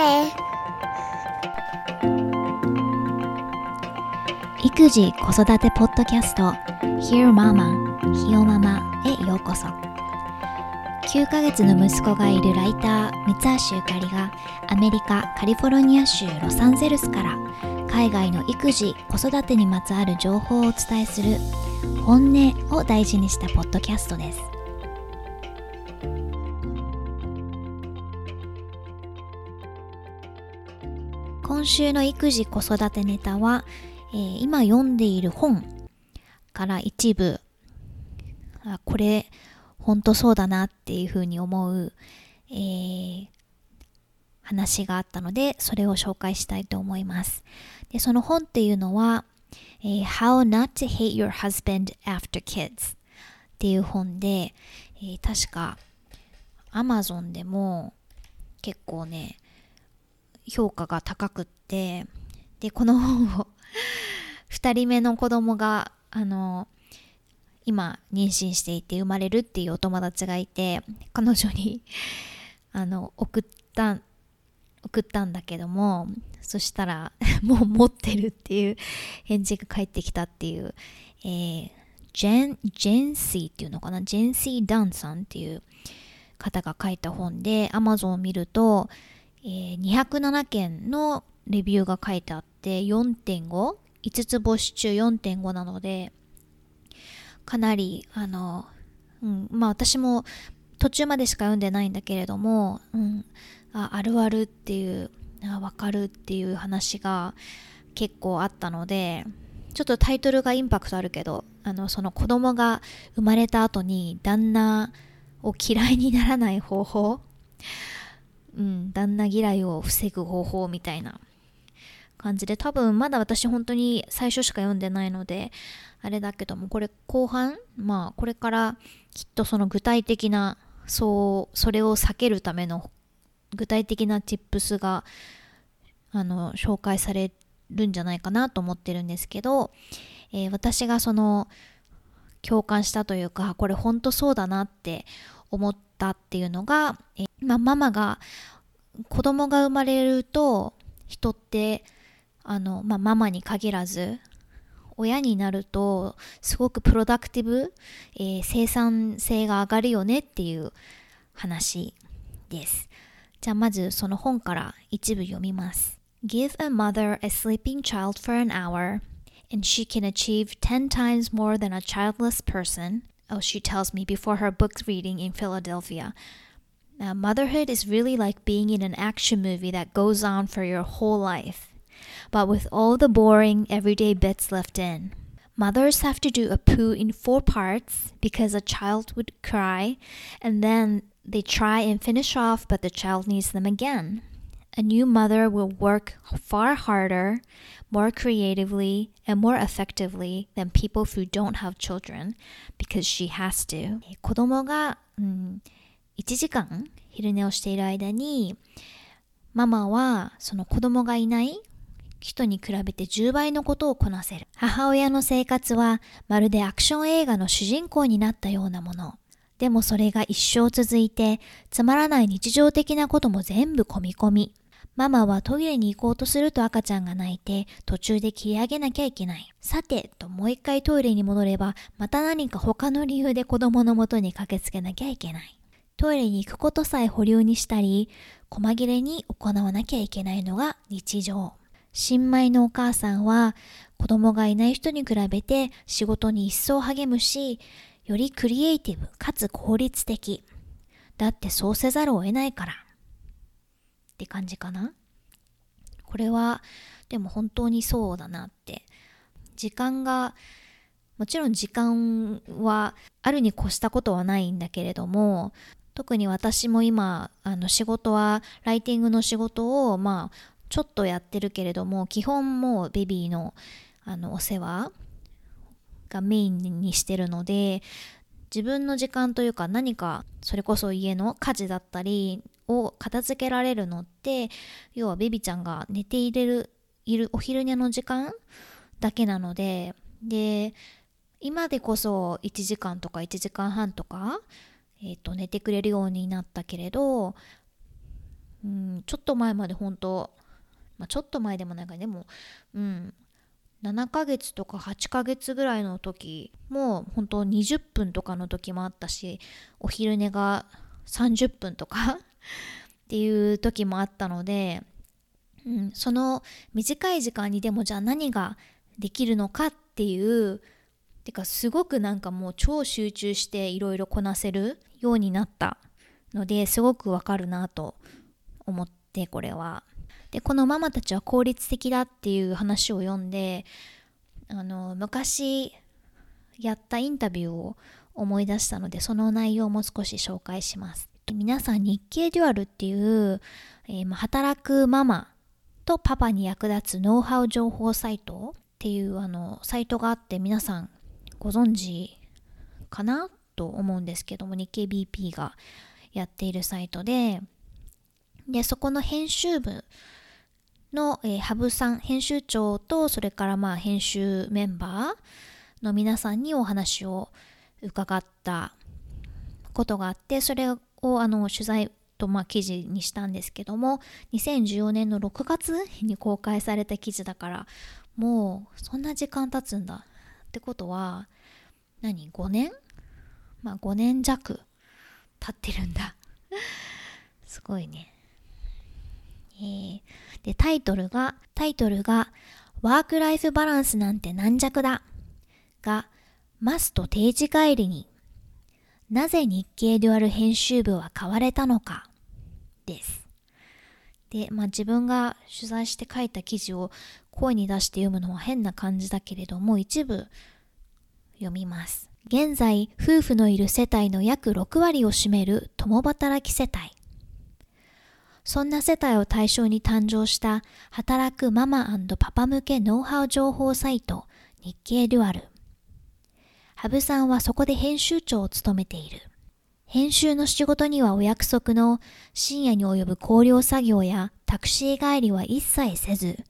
ね。育児子育てポッドキャスト Hear Mama ひよママへようこそ。9ヶ月の息子がいるライター三橋ゆかりがアメリカカリフォルニア州ロサンゼルスから海外の育児子育てにまつわる情報をお伝えする本音を大事にしたポッドキャストです。今週の育児子育てネタは、えー今読んでいる本から一部あこれ本当そうだなっていうふうに思う、えー話があったのでそれを紹介したいと思います。でその本っていうのは、えー How Not to Hate Your Husband After Kids っていう本で、えー確か Amazon でも結構ね評価が高くってでこの本を 2人目の子供があの今妊娠していて生まれるっていうお友達がいて彼女に あの送った送ったんだけどもそしたら もう持ってるっていう返事が返ってきたっていう、えージェンジェンシーっていうのかな？ジェンシー・ダンさんっていう方が書いた本で Amazon を見ると、えー207件のレビューが書いてあって4.55つ星中4.5なのでかなりあの、うん、まあ私も途中までしか読んでないんだけれども、うん、ああるあるっていうあ分かるっていう話が結構あったのでちょっとタイトルがインパクトあるけどあのその子供が生まれた後に旦那を嫌いにならない方法うん、旦那嫌いを防ぐ方法みたいな感じで多分まだ私本当に最初しか読んでないのであれだけどもこれ後半まあこれからきっとその具体的なそうそれを避けるための具体的な tips があの紹介されるんじゃないかなと思ってるんですけど、えー私がその共感したというかこれ本当そうだなって思ったっていうのが、えーまあ、ママが子供が生まれると人ってあの、まあ、ママに限らず親になるとすごくプロダクティブ、えー生産性が上がるよねっていう話です。じゃあまずその本から一部読みます。Give a mother a sleeping child for an hour and she can achieve 10 times more than a childless person. Oh, she tells me before her book reading in Philadelphia. Now, motherhood is really like being in an action movie that goes on for your whole life, but with all the boring, everyday bits left in. Mothers have to do a poo in four parts because a child would cry, and then they try and finish off, but the child needs them again. A new mother will work far harder, more creatively, and more effectively than people who don't have children because she has to. 子供が、うん、 1時間昼寝をしている間にママはその子供がいない人に比べて10倍のことをこなせる母親の生活はまるでアクション映画の主人公になったようなものでもそれが一生続いてつまらない日常的なことも全部込み込みママはトイレに行こうとすると赤ちゃんが泣いて途中で切り上げなきゃいけない。さて、ともう一回トイレに戻ればまた何か他の理由で子供のもとに駆けつけなきゃいけない。トイレに行くことさえ保留にしたり、細切れに行わなきゃいけないのが日常。新米のお母さんは子供がいない人に比べて仕事に一層励むし、よりクリエイティブかつ効率的。だってそうせざるを得ないから。って感じかな。これはでも本当にそうだなって。時間がもちろん時間はあるに越したことはないんだけれども特に私も今あの仕事はライティングの仕事をまあちょっとやってるけれども基本もうベビーのあのお世話がメインにしてるので自分の時間というか何かそれこそ家の家事だったりを片付けられるのって要はベビちゃんが寝ていれるいるお昼寝の時間だけなのでで今でこそ1時間とか1時間半とか、えー、と寝てくれるようになったけれどうん、ちょっと前まで本当、まあ、ちょっと前でもないかでも、うん、7ヶ月とか8ヶ月ぐらいの時も本当20分とかの時もあったしお昼寝が30分とか っていう時もあったので、うん、その短い時間にでもじゃあ何ができるのかっていうてかすごくなんかもう超集中していろいろこなせるようになったのですごくわかるなと思ってこれは。でこのママたちは効率的だっていう話を読んであの昔やったインタビューを思い出したのでその内容も少し紹介します。皆さん日経デュアルっていう、えー、働くママとパパに役立つノウハウ情報サイトっていうあのサイトがあって皆さんご存知かなと思うんですけども日経 BP がやっているサイトで。でそこの編集部の、えー、ハブさん編集長とそれからまあ編集メンバーの皆さんにお話を伺ったことがあってそれをあの取材とまあ記事にしたんですけども2014年の6月に公開された記事だからもうそんな時間経つんだ。ってことは何？5年？まあ5年弱経ってるんだ すごいねえー、で、タイトルが、タイトルが、ワークライフバランスなんて軟弱だ。が、マスと定時帰りに、なぜ日経デュアル編集部は買われたのか、です。で、まあ自分が取材して書いた記事を声に出して読むのは変な感じだけれども、一部読みます。現在、夫婦のいる世帯の約6割を占める共働き世帯。そんな世帯を対象に誕生した働くママパパ向けノウハウ情報サイト日経デュアル。羽生さんはそこで編集長を務めている。編集の仕事にはお約束の深夜に及ぶ考慮作業やタクシー帰りは一切せず、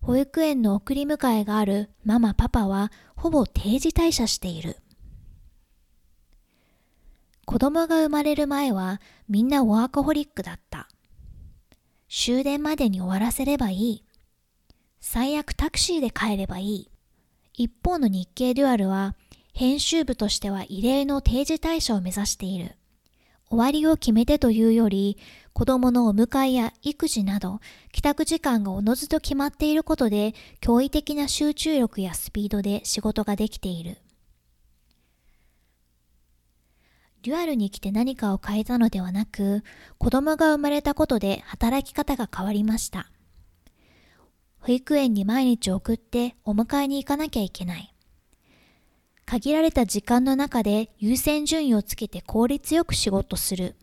保育園の送り迎えがあるママパパはほぼ定時退社している。子供が生まれる前はみんなワーカホリックだった。終電までに終わらせればいい。最悪タクシーで帰ればいい。一方の日経デュアルは、編集部としては異例の定時退社を目指している。終わりを決めてというより、子供のお迎えや育児など、帰宅時間がおのずと決まっていることで、驚異的な集中力やスピードで仕事ができている。デュアルに来て何かを変えたのではなく、子供が生まれたことで働き方が変わりました。保育園に毎日送ってお迎えに行かなきゃいけない。限られた時間の中で優先順位をつけて効率よく仕事する。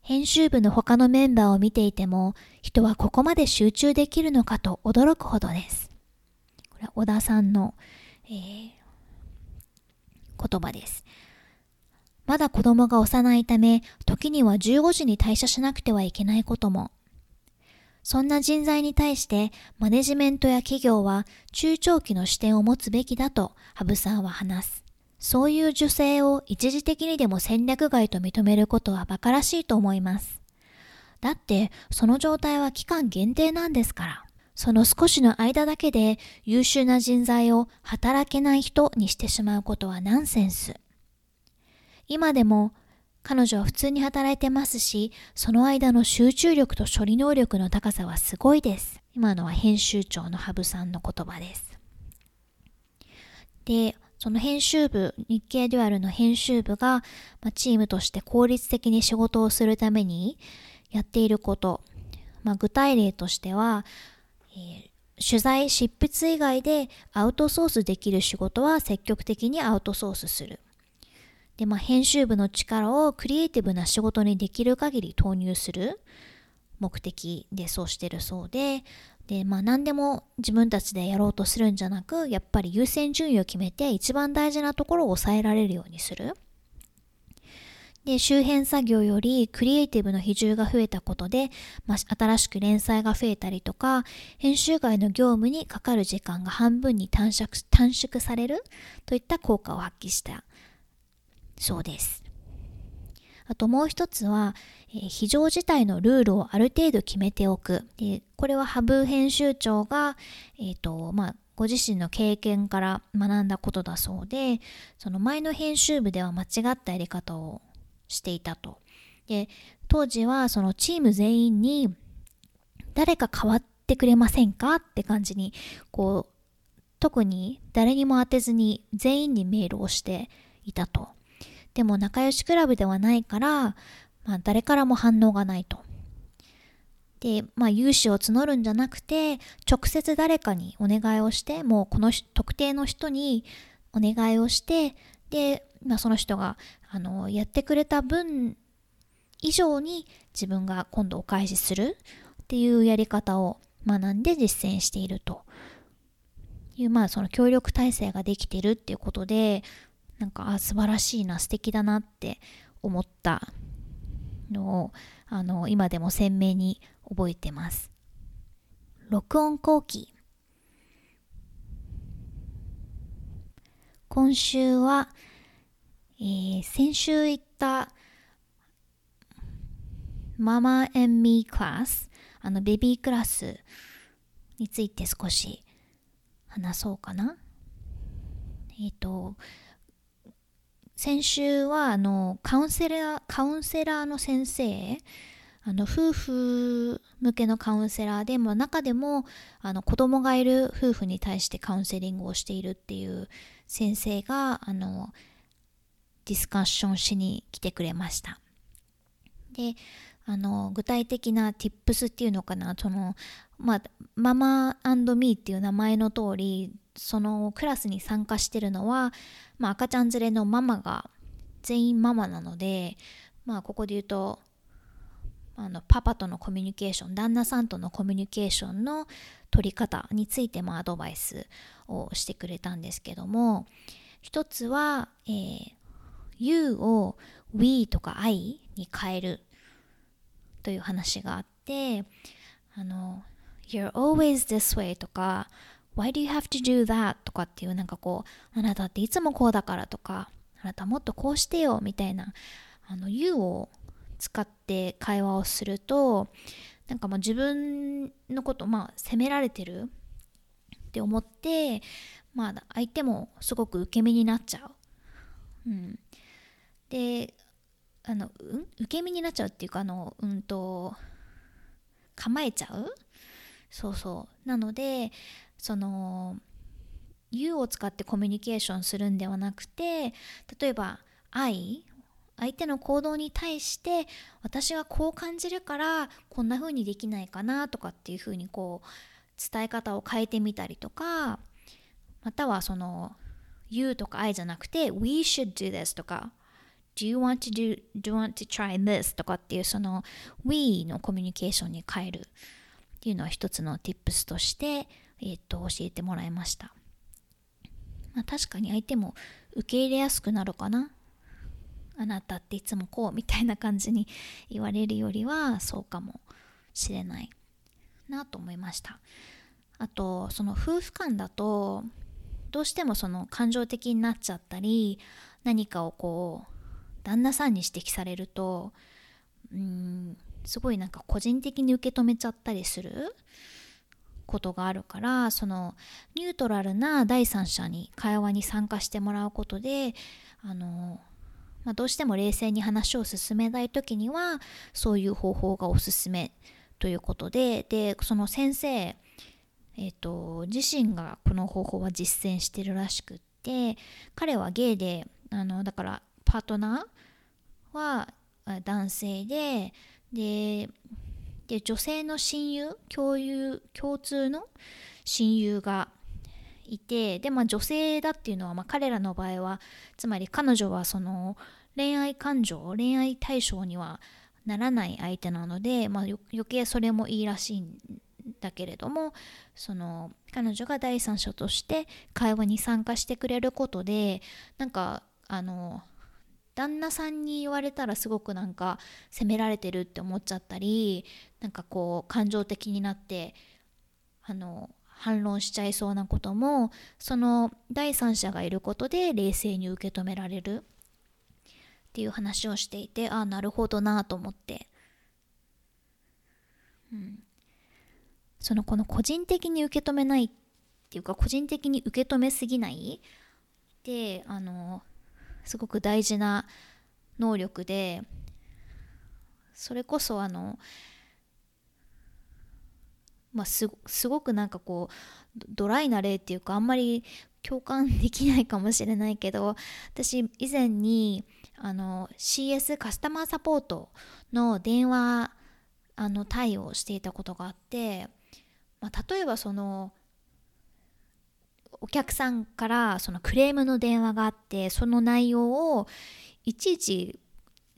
編集部の他のメンバーを見ていても、人はここまで集中できるのかと驚くほどです。これは小田さんの、えー、言葉です。まだ子供が幼いため、時には15時に退社しなくてはいけないことも。そんな人材に対してマネジメントや企業は中長期の視点を持つべきだと羽生さんは話す。そういう女性を一時的にでも戦略外と認めることは馬鹿らしいと思います。だってその状態は期間限定なんですから。その少しの間だけで優秀な人材を働けない人にしてしまうことはナンセンス。今でも彼女は普通に働いてますし、その間の集中力と処理能力の高さはすごいです。今のは編集長の羽生さんの言葉です。で、その編集部、日経デュアルの編集部が、まあ、チームとして効率的に仕事をするためにやっていること、まあ、具体例としては、えー、取材、執筆以外でアウトソースできる仕事は積極的にアウトソースする。で、まあ、編集部の力をクリエイティブな仕事にできる限り投入する目的でそうしてるそうで、で、まあ、何でも自分たちでやろうとするんじゃなく、やっぱり優先順位を決めて一番大事なところを抑えられるようにする。で、周辺作業よりクリエイティブの比重が増えたことで、まあ、新しく連載が増えたりとか、編集外の業務にかかる時間が半分に短縮短縮されるといった効果を発揮したそうです。あともう一つは、えー、非常事態のルールをある程度決めておく。でこれはハブ編集長が、えーとまあ、ご自身の経験から学んだことだそうで、その前の編集部では間違ったやり方をしていたと。で、当時はそのチーム全員に誰か変わってくれませんか？って感じに、こう、特に誰にも当てずに全員にメールをしていたと。でも仲良しクラブではないから、まあ、誰からも反応がないと。で、まあ、融資を募るんじゃなくて、直接誰かにお願いをして、もうこの特定の人にお願いをして、で、まあ、その人があのやってくれた分以上に自分が今度お返しするっていうやり方を学んで実践しているという、まあ、その協力体制ができているっていうことで、なんか、あ、素晴らしいな、素敵だなって思ったのを、あの、今でも鮮明に覚えてます。録音後期今週は、えー、先週行ったママ and me クラスあのベビークラスについて少し話そうかなえっ、ー、と先週はあのカウンセラーカウンセラーの先生あの夫婦向けのカウンセラーでも中でもあの子供がいる夫婦に対してカウンセリングをしているっていう先生があのディスカッションしに来てくれました。であの具体的な tips っていうのかなその、まあ、ママミーっていう名前の通りそのクラスに参加してるのは、まあ、赤ちゃん連れのママが全員ママなので、まあ、ここで言うとあのパパとのコミュニケーション旦那さんとのコミュニケーションの取り方についてもアドバイスをしてくれたんですけども一つは、えー、You を We とか I に変えるという話があってあの You're always this way とか Why do you have to do that? とかっていうなんかこうあなたっていつもこうだからとかあなたもっとこうしてよみたいなあの You を使って会話をするとなんかもう自分のことまあ責められてるって思ってまあ相手もすごく受け身になっちゃう。うん、であの、うん、受け身になっちゃうっていうかあのうんと構えちゃう？そうそうなのでその You を使ってコミュニケーションするんではなくて例えば I 相手の行動に対して私はこう感じるからこんな風にできないかなとかっていう風にこう伝え方を変えてみたりとかまたはその You とか I じゃなくて We should do this とか Do you want to do, do you want to try this? とかっていうその We のコミュニケーションに変えるっていうのは一つの tips として、えー、っと教えてもらいました。まあ、確かに相手も受け入れやすくなるかな。あなたっていつもこうみたいな感じに言われるよりはそうかもしれないなと思いました。あとその夫婦間だとどうしてもその感情的になっちゃったり何かをこう旦那さんに指摘されるとうんすごいなんか個人的に受け止めちゃったりする。ことがあるからそのニュートラルな第三者に会話に参加してもらうことであのまあ、どうしても冷静に話を進めない時にはそういう方法がおすすめということででその先生、えーと、自身がこの方法は実践してるらしくって彼はゲイであのだからパートナーは男性ででで女性の親友共有共通の親友がいてでまあ女性だっていうのは、まあ、彼らの場合はつまり彼女はその恋愛感情恋愛対象にはならない相手なので、まあ、余計それもいいらしいんだけれどもその彼女が第三者として会話に参加してくれることでなんかあの旦那さんに言われたらすごくなんか責められてるって思っちゃったりなんかこう感情的になってあの反論しちゃいそうなこともその第三者がいることで冷静に受け止められる。っていう話をしていてああなるほどなと思って、うん、そのこの個人的に受け止めないっていうか個人的に受け止めすぎないってあのすごく大事な能力でそれこそあのまあすごくなんかこうドライな例っていうかあんまり共感できないかもしれないけど私以前にあの CS カスタマーサポートの電話あの対応していたことがあって、まあ、例えばそのお客さんからそのクレームの電話があってその内容をいちいち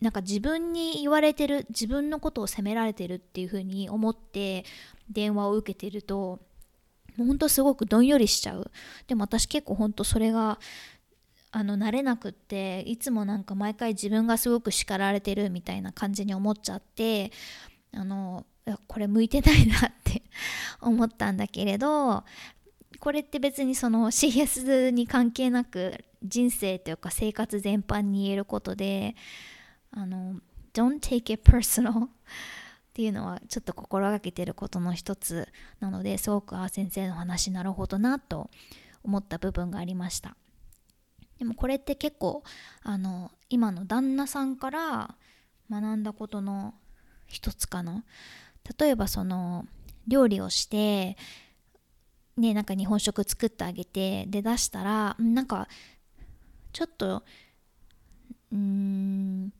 なんか自分に言われてる自分のことを責められてるっていうふうに思って電話を受けてるともうほんとすごくどんよりしちゃう。でも私結構ほんとそれがあの慣れなくっていつもなんか毎回自分がすごく叱られてるみたいな感じに思っちゃってあのこれ向いてないなって思ったんだけれどこれって別にその CS に関係なく人生というか生活全般に言えることであの Don't take it personal っていうのはちょっと心がけてることの一つなのですごくあ先生の話なるほどなと思った部分がありました。でもこれって結構あの今の旦那さんから学んだことの一つかな。例えばその料理をしてねなんか日本食作ってあげてで出したらなんかちょっとうん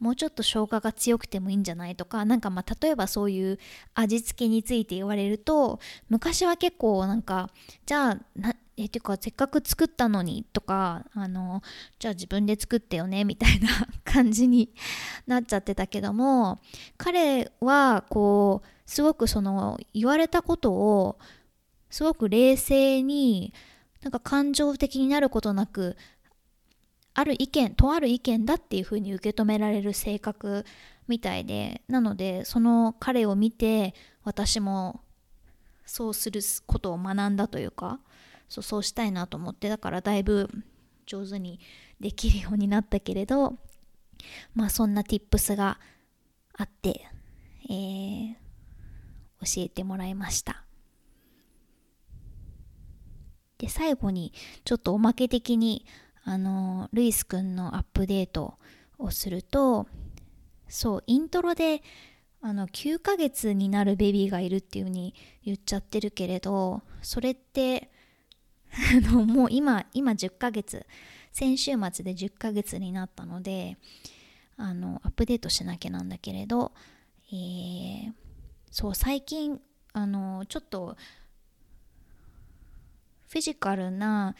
もうちょっと生姜が強くてもいいんじゃないとか何かまあ例えばそういう味付けについて言われると昔は結構なんかじゃあなえっていうかせっかく作ったのにとかあのじゃあ自分で作ってよねみたいな 感じに なっちゃってたけども彼はこうすごくその言われたことをすごく冷静になんか感情的になることなくある意見とある意見だっていうふうに受け止められる性格みたいでなのでその彼を見て私もそうすることを学んだというかそうそうしたいなと思ってだからだいぶ上手にできるようになったけれどまあそんな tips があって、えー、教えてもらいました。で最後にちょっとおまけ的にあのルイスくんのアップデートをするとそうイントロであの9ヶ月になるベビーがいるっていう風に言っちゃってるけれどそれってもう今今10ヶ月先週末で10ヶ月になったのであのアップデートしなきゃなんだけれど、えー、そう最近あのちょっとフィジカルな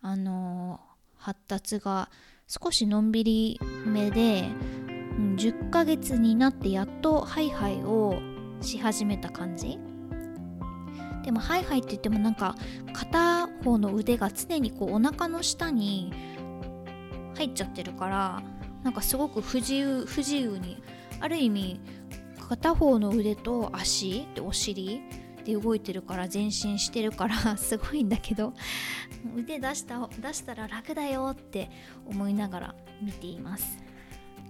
あの発達が少しのんびりめで、うん、10ヶ月になってやっとハイハイをし始めた感じ。でもハイハイって言ってもなんか片方の腕が常にこうお腹の下に入っちゃってるからなんかすごく不自由不自由にある意味片方の腕と足でお尻で動いてるから前進してるから すごいんだけど腕出した出したら楽だよって思いながら見ています。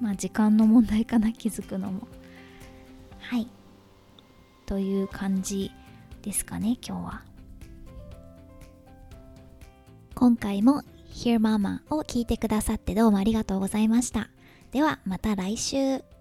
まあ時間の問題かな気づくのも。はい。という感じですかね今日は。今回も Hear Mama を聞いてくださってどうもありがとうございました。ではまた来週。